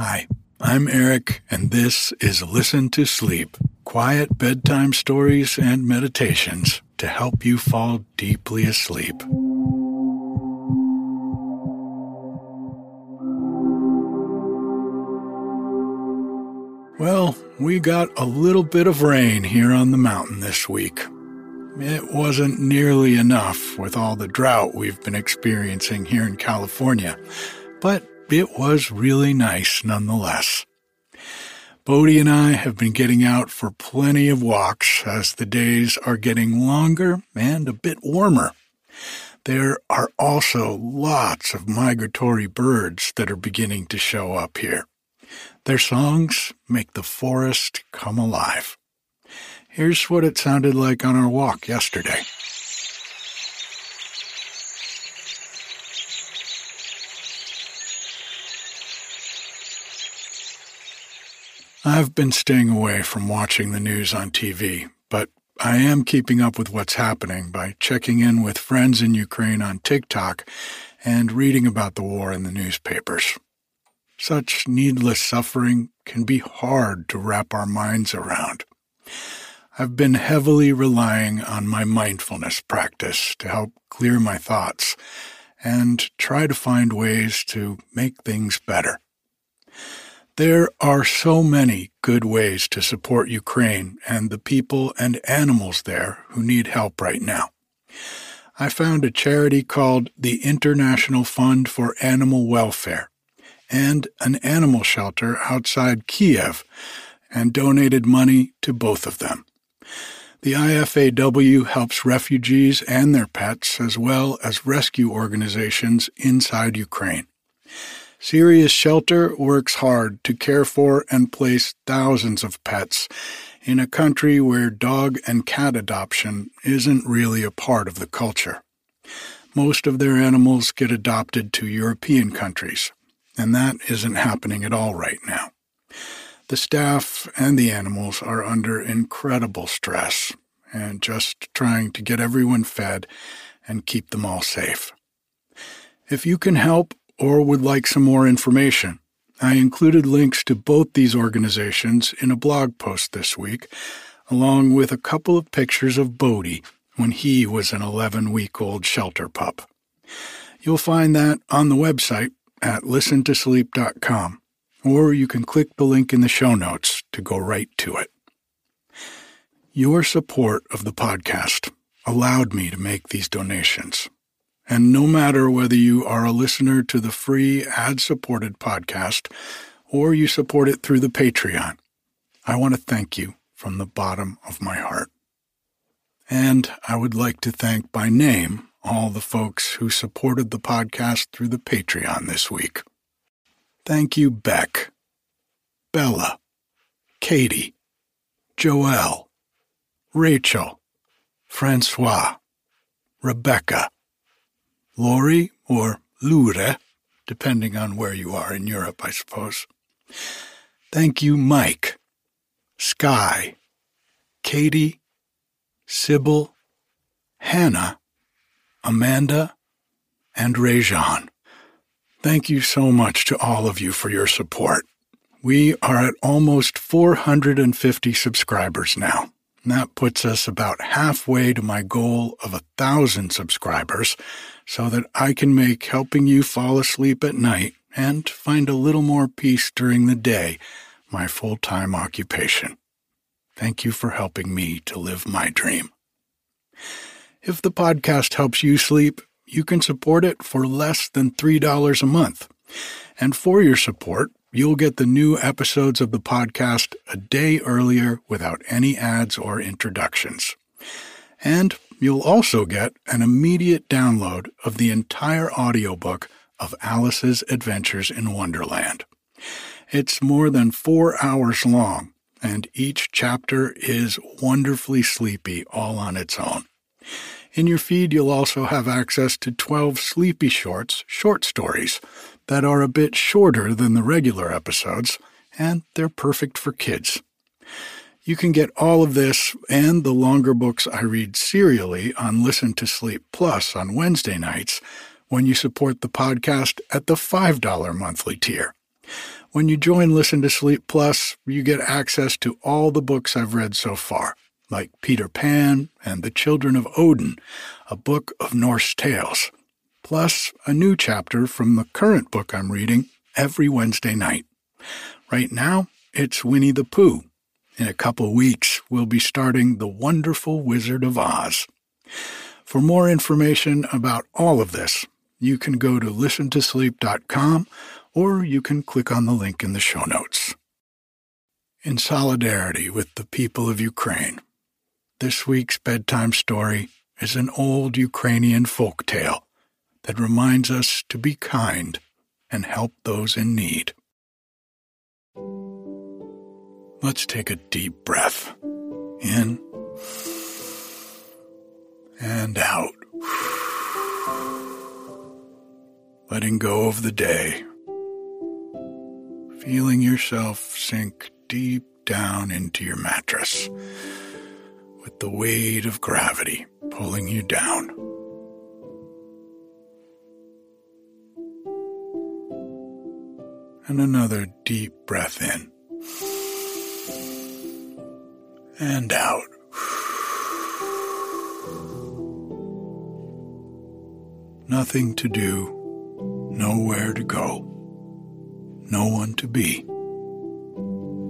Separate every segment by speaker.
Speaker 1: Hi, I'm Eric, and this is Listen to Sleep quiet bedtime stories and meditations to help you fall deeply asleep. Well, we got a little bit of rain here on the mountain this week. It wasn't nearly enough with all the drought we've been experiencing here in California, but it was really nice nonetheless. Bodie and I have been getting out for plenty of walks as the days are getting longer and a bit warmer. There are also lots of migratory birds that are beginning to show up here. Their songs make the forest come alive. Here's what it sounded like on our walk yesterday. I've been staying away from watching the news on TV, but I am keeping up with what's happening by checking in with friends in Ukraine on TikTok and reading about the war in the newspapers. Such needless suffering can be hard to wrap our minds around. I've been heavily relying on my mindfulness practice to help clear my thoughts and try to find ways to make things better. There are so many good ways to support Ukraine and the people and animals there who need help right now. I found a charity called the International Fund for Animal Welfare and an animal shelter outside Kiev and donated money to both of them. The IFAW helps refugees and their pets as well as rescue organizations inside Ukraine. Sirius Shelter works hard to care for and place thousands of pets in a country where dog and cat adoption isn't really a part of the culture. Most of their animals get adopted to European countries, and that isn't happening at all right now. The staff and the animals are under incredible stress and just trying to get everyone fed and keep them all safe. If you can help or would like some more information, I included links to both these organizations in a blog post this week, along with a couple of pictures of Bodie when he was an 11 week old shelter pup. You'll find that on the website at listentosleep.com, or you can click the link in the show notes to go right to it. Your support of the podcast allowed me to make these donations. And no matter whether you are a listener to the free ad supported podcast or you support it through the Patreon, I want to thank you from the bottom of my heart. And I would like to thank by name all the folks who supported the podcast through the Patreon this week. Thank you, Beck, Bella, Katie, Joelle, Rachel, Francois, Rebecca, Lori, or Lure, depending on where you are in Europe, I suppose. Thank you, Mike, Sky, Katie, Sybil, Hannah, Amanda, and Rajan. Thank you so much to all of you for your support. We are at almost 450 subscribers now. That puts us about halfway to my goal of a thousand subscribers so that I can make helping you fall asleep at night and find a little more peace during the day my full time occupation. Thank you for helping me to live my dream. If the podcast helps you sleep, you can support it for less than $3 a month. And for your support, you'll get the new episodes of the podcast a day earlier without any ads or introductions. And you'll also get an immediate download of the entire audiobook of Alice's Adventures in Wonderland. It's more than four hours long, and each chapter is wonderfully sleepy all on its own. In your feed, you'll also have access to 12 Sleepy Shorts short stories that are a bit shorter than the regular episodes, and they're perfect for kids. You can get all of this and the longer books I read serially on Listen to Sleep Plus on Wednesday nights when you support the podcast at the $5 monthly tier. When you join Listen to Sleep Plus, you get access to all the books I've read so far, like Peter Pan and The Children of Odin, a book of Norse tales, plus a new chapter from the current book I'm reading every Wednesday night. Right now, it's Winnie the Pooh. In a couple weeks, we'll be starting The Wonderful Wizard of Oz. For more information about all of this, you can go to listentosleep.com or you can click on the link in the show notes. In solidarity with the people of Ukraine, this week's bedtime story is an old Ukrainian folk tale that reminds us to be kind and help those in need. Let's take a deep breath in and out. Letting go of the day. Feeling yourself sink deep down into your mattress with the weight of gravity pulling you down. And another deep breath in and out. Nothing to do, nowhere to go, no one to be.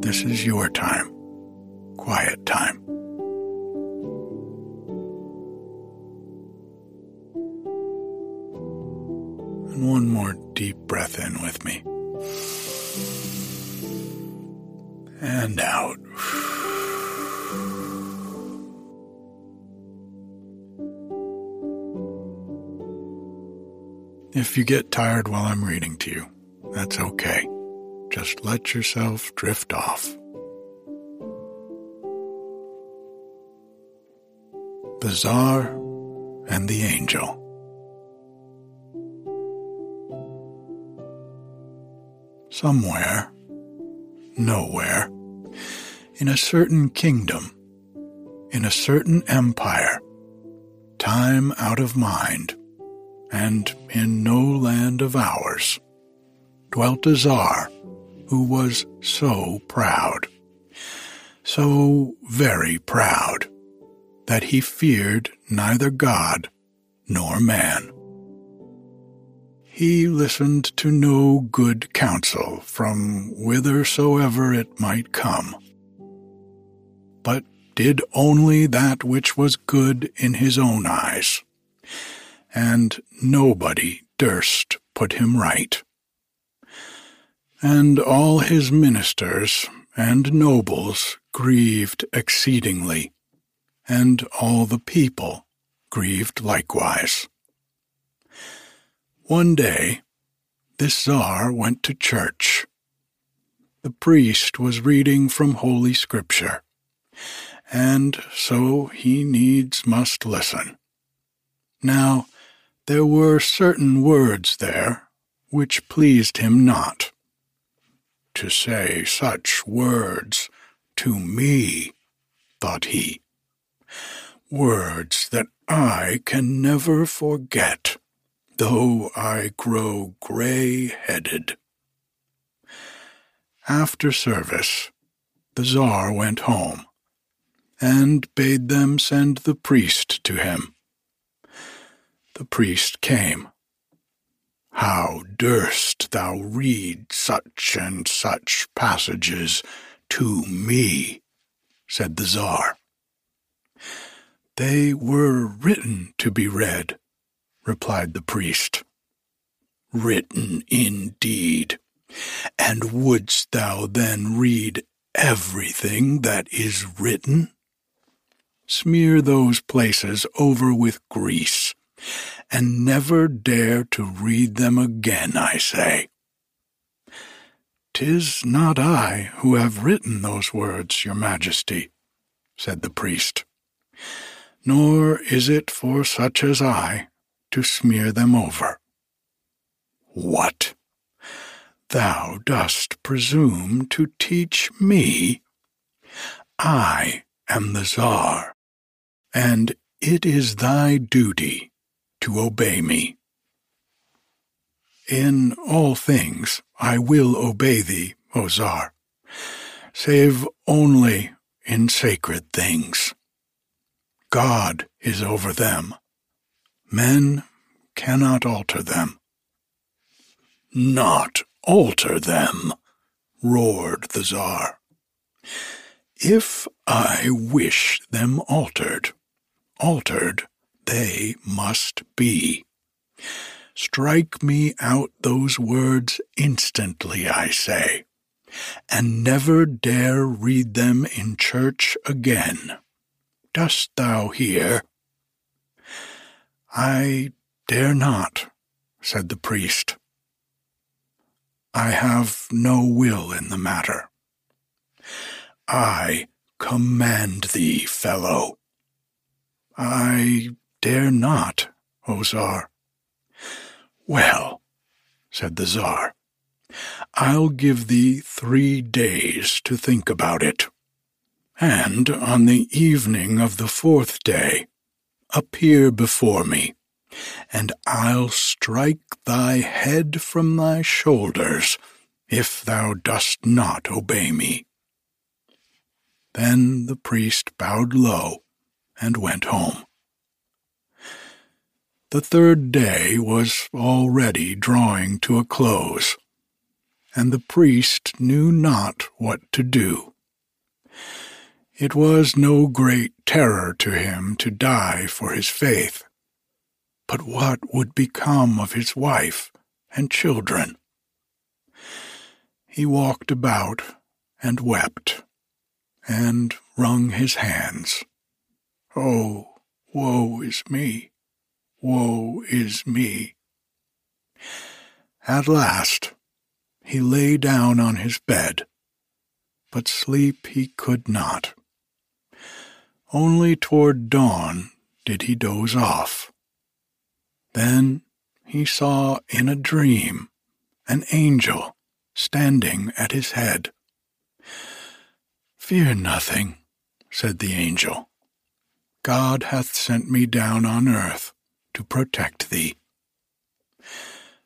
Speaker 1: This is your time, quiet time. And one more deep breath in with me. And out. If you get tired while I'm reading to you, that's okay. Just let yourself drift off. The Tsar and the Angel. Somewhere, nowhere, in a certain kingdom, in a certain empire, time out of mind, and in no land of ours, dwelt a czar who was so proud, so very proud, that he feared neither God nor man. He listened to no good counsel from whithersoever it might come, but did only that which was good in his own eyes and nobody durst put him right. And all his ministers and nobles grieved exceedingly, and all the people grieved likewise. One day, this czar went to church. The priest was reading from Holy Scripture, and so he needs must listen. Now, there were certain words there which pleased him not. To say such words to me, thought he, words that I can never forget, though I grow gray-headed. After service, the Czar went home, and bade them send the priest to him the priest came. How durst thou read such and such passages to me? said the Czar. They were written to be read, replied the priest. Written indeed. And wouldst thou then read everything that is written? Smear those places over with grease and never dare to read them again, I say. Tis not I who have written those words, your majesty, said the priest, nor is it for such as I to smear them over. What? Thou dost presume to teach me? I am the Czar, and it is thy duty to obey me. In all things I will obey thee, O Tsar, save only in sacred things. God is over them. Men cannot alter them. Not alter them, roared the Tsar. If I wish them altered, altered they must be. Strike me out those words instantly, I say, and never dare read them in church again. Dost thou hear? I dare not, said the priest. I have no will in the matter. I command thee, fellow. I dare not, O Tsar. Well, said the Tsar, I'll give thee three days to think about it. And on the evening of the fourth day, appear before me, and I'll strike thy head from thy shoulders if thou dost not obey me. Then the priest bowed low and went home. The third day was already drawing to a close, and the priest knew not what to do. It was no great terror to him to die for his faith, but what would become of his wife and children? He walked about and wept, and wrung his hands. Oh, woe is me! Woe is me. At last he lay down on his bed, but sleep he could not. Only toward dawn did he doze off. Then he saw in a dream an angel standing at his head. Fear nothing, said the angel. God hath sent me down on earth to protect thee.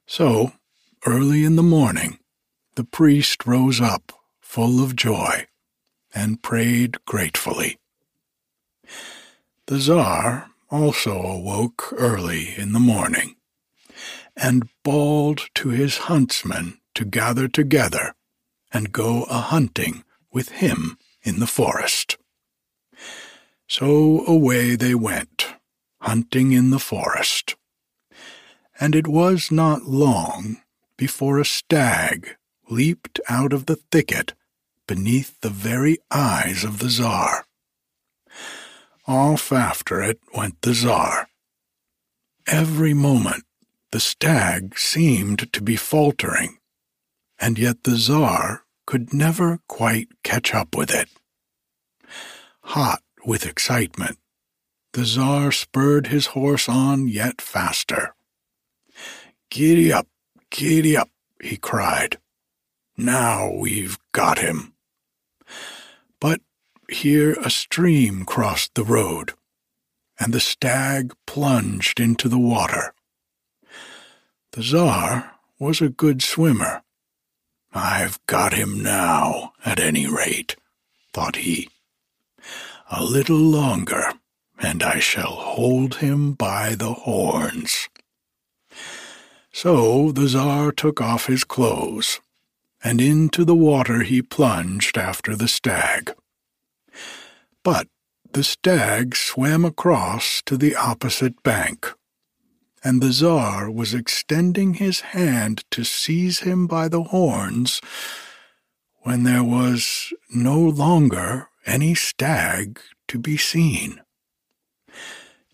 Speaker 1: So, early in the morning, the priest rose up full of joy and prayed gratefully. The Tsar also awoke early in the morning and bawled to his huntsmen to gather together and go a hunting with him in the forest. So away they went hunting in the forest. And it was not long before a stag leaped out of the thicket beneath the very eyes of the Tsar. Off after it went the Tsar. Every moment the stag seemed to be faltering, and yet the Tsar could never quite catch up with it. Hot with excitement, the Tsar spurred his horse on yet faster. Giddy up, giddy up, he cried. Now we've got him. But here a stream crossed the road, and the stag plunged into the water. The Tsar was a good swimmer. I've got him now, at any rate, thought he. A little longer, and I shall hold him by the horns. So the Tsar took off his clothes, and into the water he plunged after the stag. But the stag swam across to the opposite bank, and the Tsar was extending his hand to seize him by the horns when there was no longer any stag to be seen.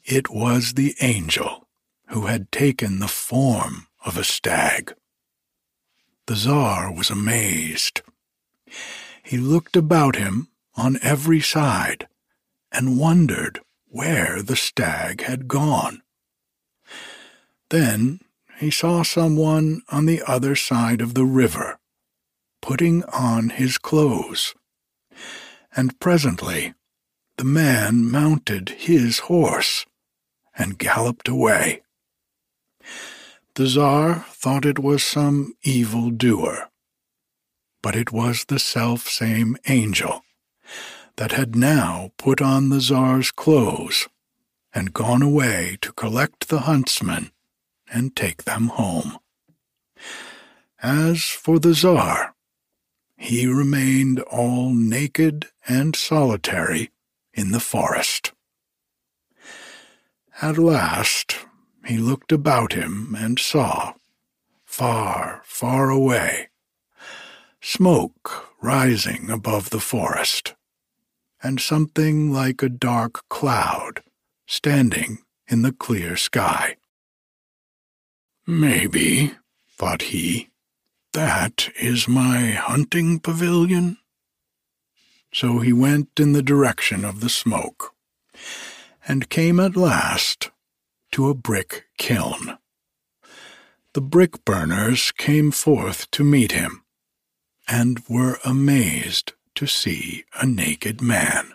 Speaker 1: It was the angel who had taken the form of a stag. The Tsar was amazed. He looked about him on every side and wondered where the stag had gone. Then he saw someone on the other side of the river, putting on his clothes, and presently the man mounted his horse and galloped away. The Tsar thought it was some evil doer, but it was the self same angel that had now put on the Tsar's clothes and gone away to collect the huntsmen and take them home. As for the Tsar, he remained all naked and solitary in the forest. At last he looked about him and saw, far, far away, smoke rising above the forest, and something like a dark cloud standing in the clear sky. Maybe, thought he, that is my hunting pavilion. So he went in the direction of the smoke, and came at last to a brick kiln. The brick burners came forth to meet him, and were amazed to see a naked man.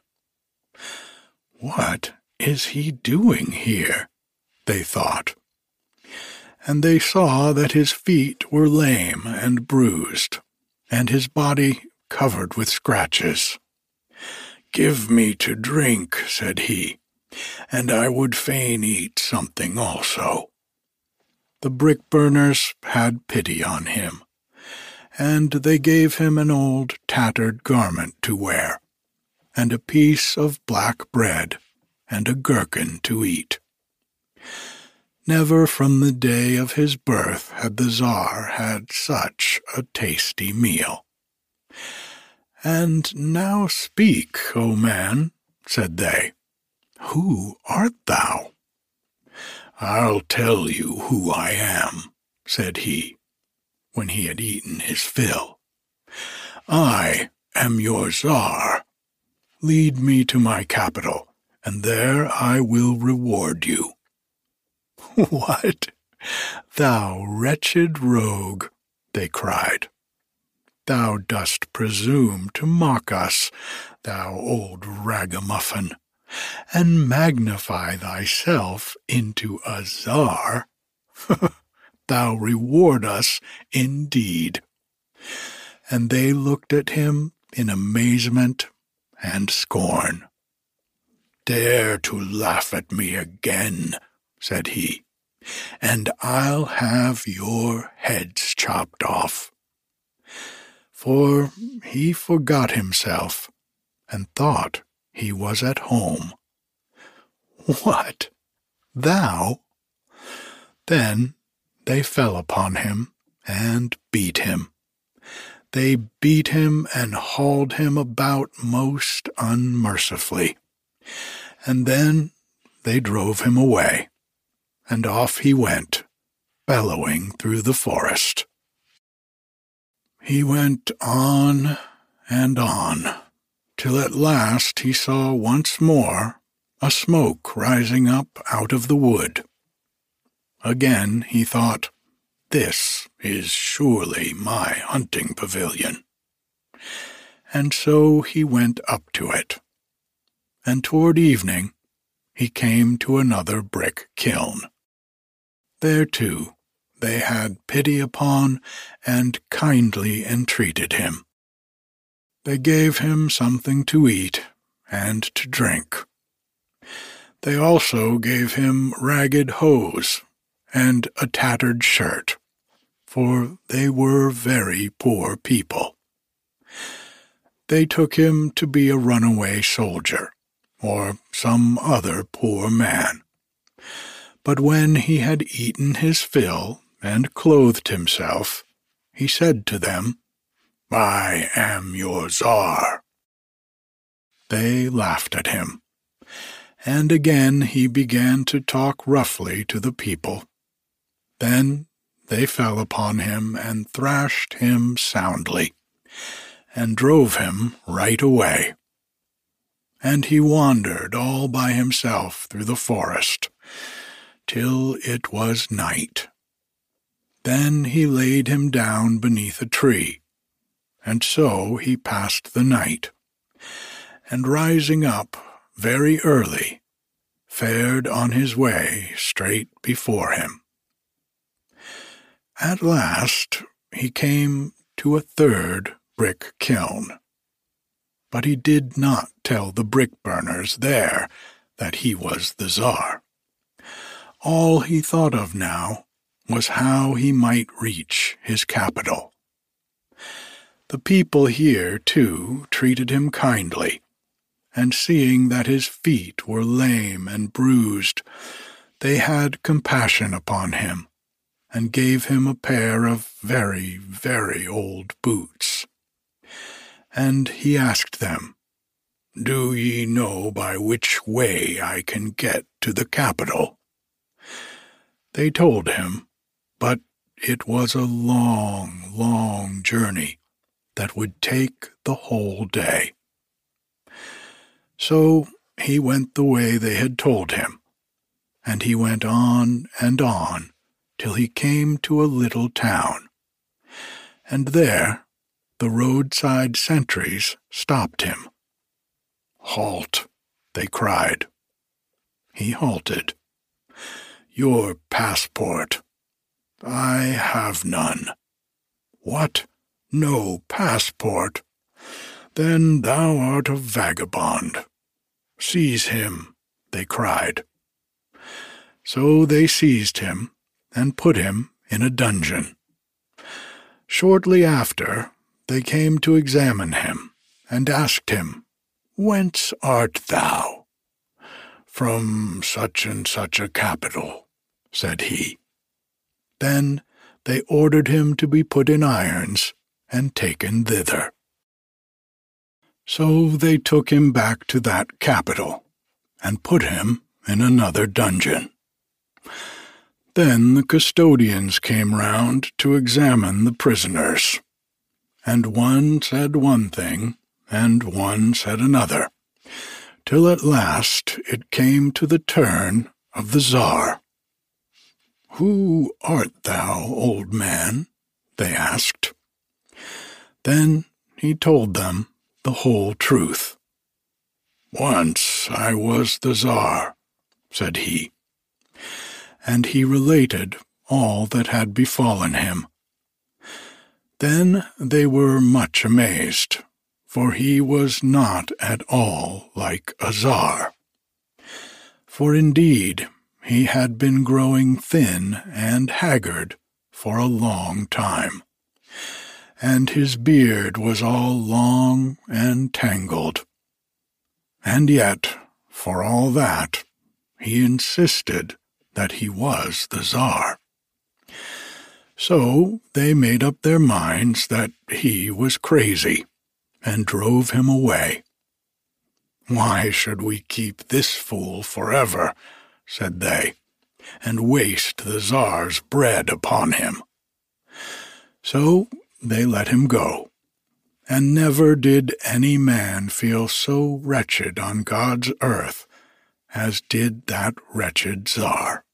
Speaker 1: What is he doing here? they thought and they saw that his feet were lame and bruised, and his body covered with scratches. Give me to drink, said he, and I would fain eat something also. The brick burners had pity on him, and they gave him an old tattered garment to wear, and a piece of black bread, and a gherkin to eat. Never from the day of his birth had the Tsar had such a tasty meal. And now speak, O man, said they. Who art thou? I'll tell you who I am, said he, when he had eaten his fill. I am your Tsar. Lead me to my capital, and there I will reward you. What? Thou wretched rogue, they cried. Thou dost presume to mock us, thou old ragamuffin, and magnify thyself into a czar. thou reward us indeed. And they looked at him in amazement and scorn. Dare to laugh at me again, said he, and I'll have your heads chopped off. For he forgot himself and thought he was at home. What? Thou? Then they fell upon him and beat him. They beat him and hauled him about most unmercifully, and then they drove him away and off he went, bellowing through the forest. He went on and on, till at last he saw once more a smoke rising up out of the wood. Again he thought, This is surely my hunting pavilion. And so he went up to it. And toward evening he came to another brick kiln. There, too, they had pity upon and kindly entreated him. They gave him something to eat and to drink. They also gave him ragged hose and a tattered shirt, for they were very poor people. They took him to be a runaway soldier, or some other poor man. But when he had eaten his fill and clothed himself, he said to them, I am your Tsar. They laughed at him, and again he began to talk roughly to the people. Then they fell upon him and thrashed him soundly, and drove him right away. And he wandered all by himself through the forest, till it was night. Then he laid him down beneath a tree, and so he passed the night, and rising up very early, fared on his way straight before him. At last he came to a third brick kiln. But he did not tell the brick burners there that he was the Czar. All he thought of now was how he might reach his capital. The people here, too, treated him kindly, and seeing that his feet were lame and bruised, they had compassion upon him, and gave him a pair of very, very old boots. And he asked them, Do ye know by which way I can get to the capital? They told him, but it was a long, long journey that would take the whole day. So he went the way they had told him, and he went on and on till he came to a little town. And there the roadside sentries stopped him. Halt, they cried. He halted. Your passport. I have none. What? No passport? Then thou art a vagabond. Seize him, they cried. So they seized him and put him in a dungeon. Shortly after, they came to examine him and asked him, Whence art thou? From such and such a capital, said he. Then they ordered him to be put in irons and taken thither. So they took him back to that capital and put him in another dungeon. Then the custodians came round to examine the prisoners, and one said one thing, and one said another, till at last it came to the turn of the Czar. Who art thou, old man? they asked. Then he told them the whole truth. Once I was the Czar, said he. And he related all that had befallen him. Then they were much amazed, for he was not at all like a Czar. For indeed he had been growing thin and haggard for a long time and his beard was all long and tangled. And yet, for all that, he insisted that he was the Czar. So they made up their minds that he was crazy, and drove him away. Why should we keep this fool forever, said they, and waste the Czar's bread upon him? So they let him go. And never did any man feel so wretched on God's earth as did that wretched Czar.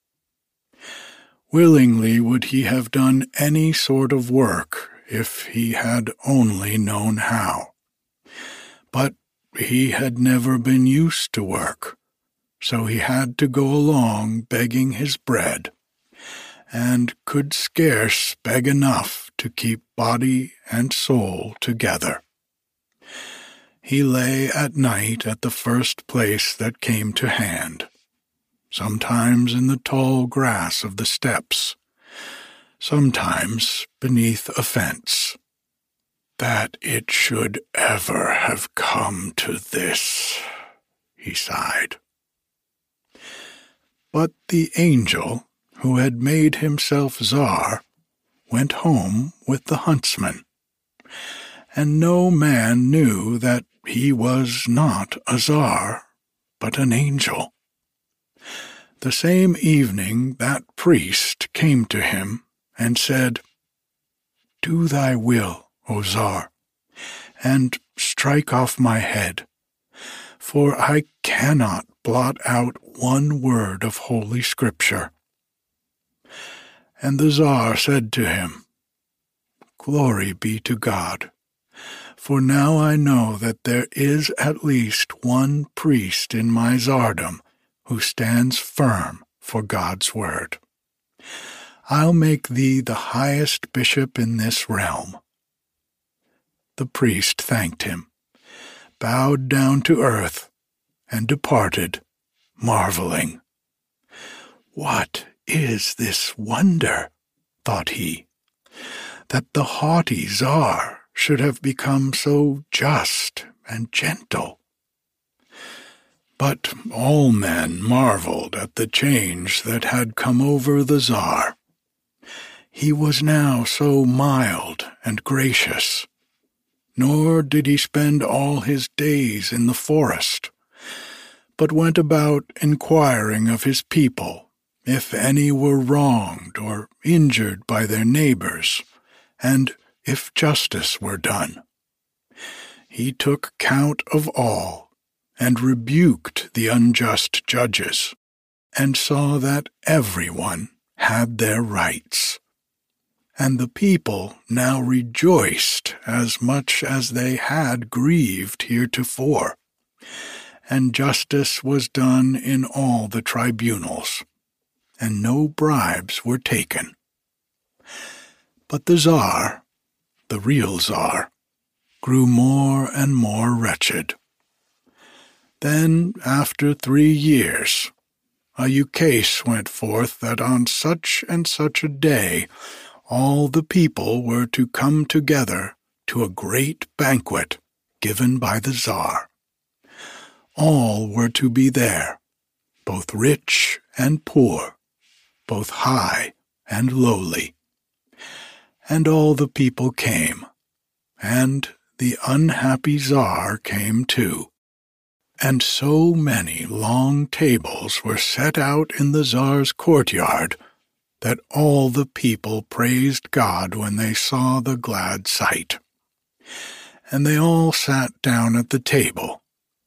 Speaker 1: Willingly would he have done any sort of work if he had only known how. But he had never been used to work, so he had to go along begging his bread, and could scarce beg enough to keep body and soul together. He lay at night at the first place that came to hand, sometimes in the tall grass of the steppes, sometimes beneath a fence. That it should ever have come to this, he sighed. But the angel, who had made himself czar, went home with the huntsman, and no man knew that he was not a czar, but an angel. The same evening that priest came to him and said, Do thy will, O czar, and strike off my head, for I cannot blot out one word of Holy Scripture. And the czar said to him, Glory be to God, for now I know that there is at least one priest in my tsardom who stands firm for God's word. I'll make thee the highest bishop in this realm. the priest thanked him, bowed down to earth, and departed, marveling. What is this wonder? thought he, that the haughty Czar should have become so just and gentle. But all men marveled at the change that had come over the Czar. He was now so mild and gracious, nor did he spend all his days in the forest, but went about inquiring of his people if any were wronged or injured by their neighbors, and if justice were done. He took count of all and rebuked the unjust judges, and saw that everyone had their rights. And the people now rejoiced as much as they had grieved heretofore, and justice was done in all the tribunals, and no bribes were taken. But the Czar, the real Czar, grew more and more wretched then, after three years, a ukase went forth that on such and such a day all the people were to come together to a great banquet given by the Czar. All were to be there, both rich and poor, both high and lowly. And all the people came, and the unhappy Czar came too and so many long tables were set out in the Tsar's courtyard that all the people praised God when they saw the glad sight. And they all sat down at the table,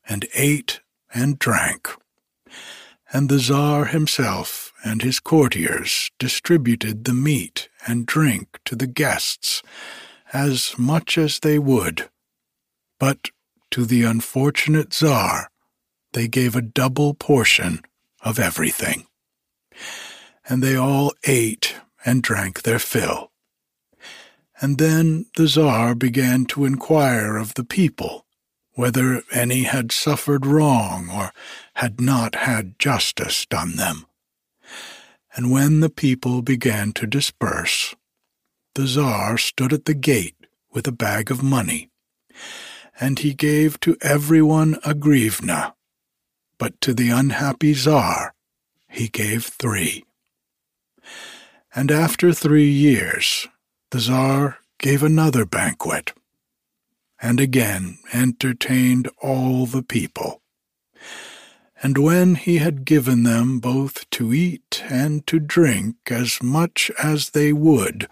Speaker 1: and ate and drank. And the Tsar himself and his courtiers distributed the meat and drink to the guests as much as they would. But to the unfortunate Czar, they gave a double portion of everything. And they all ate and drank their fill. And then the Czar began to inquire of the people whether any had suffered wrong or had not had justice done them. And when the people began to disperse, the Czar stood at the gate with a bag of money and he gave to everyone a grivna, but to the unhappy Czar he gave three. And after three years, the Czar gave another banquet, and again entertained all the people. And when he had given them both to eat and to drink as much as they would,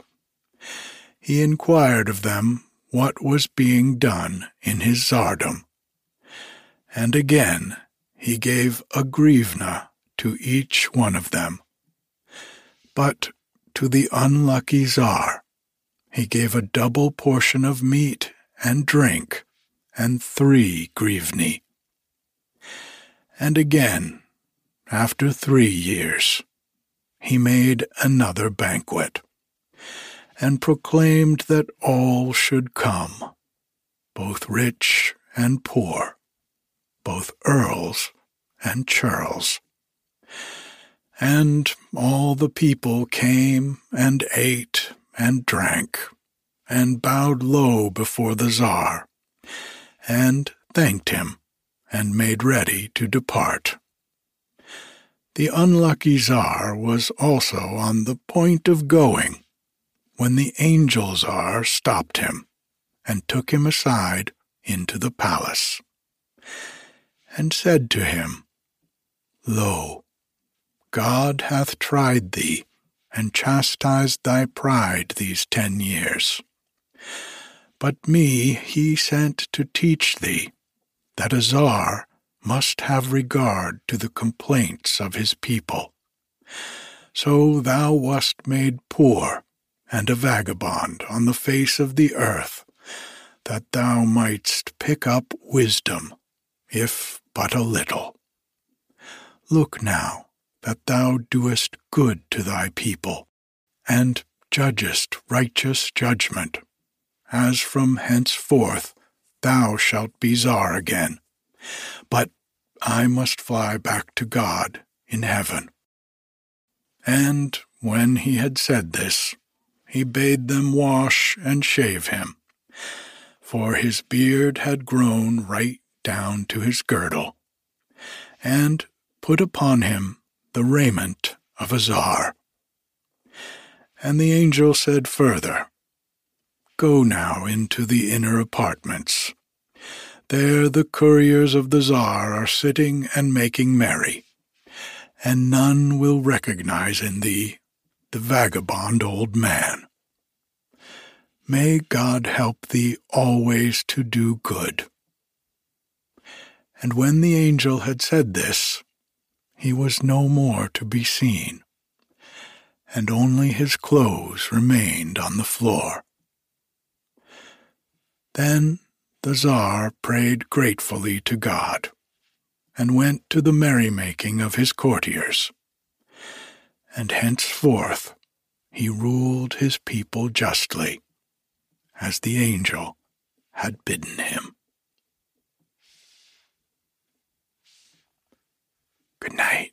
Speaker 1: he inquired of them what was being done in his tsardom. And again he gave a grivna to each one of them. But to the unlucky czar he gave a double portion of meat and drink and three grivni. And again, after three years, he made another banquet and proclaimed that all should come, both rich and poor, both earls and churls. And all the people came and ate and drank, and bowed low before the Czar, and thanked him, and made ready to depart. The unlucky Czar was also on the point of going when the angel Czar stopped him and took him aside into the palace, and said to him, Lo, God hath tried thee, and chastised thy pride these ten years. But me he sent to teach thee that a czar must have regard to the complaints of his people. So thou wast made poor and a vagabond on the face of the earth, that thou mightst pick up wisdom, if but a little. Look now that thou doest good to thy people, and judgest righteous judgment, as from henceforth thou shalt be czar again. But I must fly back to God in heaven. And when he had said this, he bade them wash and shave him, for his beard had grown right down to his girdle, and put upon him the raiment of a czar. And the angel said further, Go now into the inner apartments. There the couriers of the Czar are sitting and making merry, and none will recognize in thee the vagabond old man. May God help thee always to do good. And when the angel had said this, he was no more to be seen, and only his clothes remained on the floor. Then the Tsar prayed gratefully to God and went to the merrymaking of his courtiers. And henceforth he ruled his people justly, as the angel had bidden him. Good night.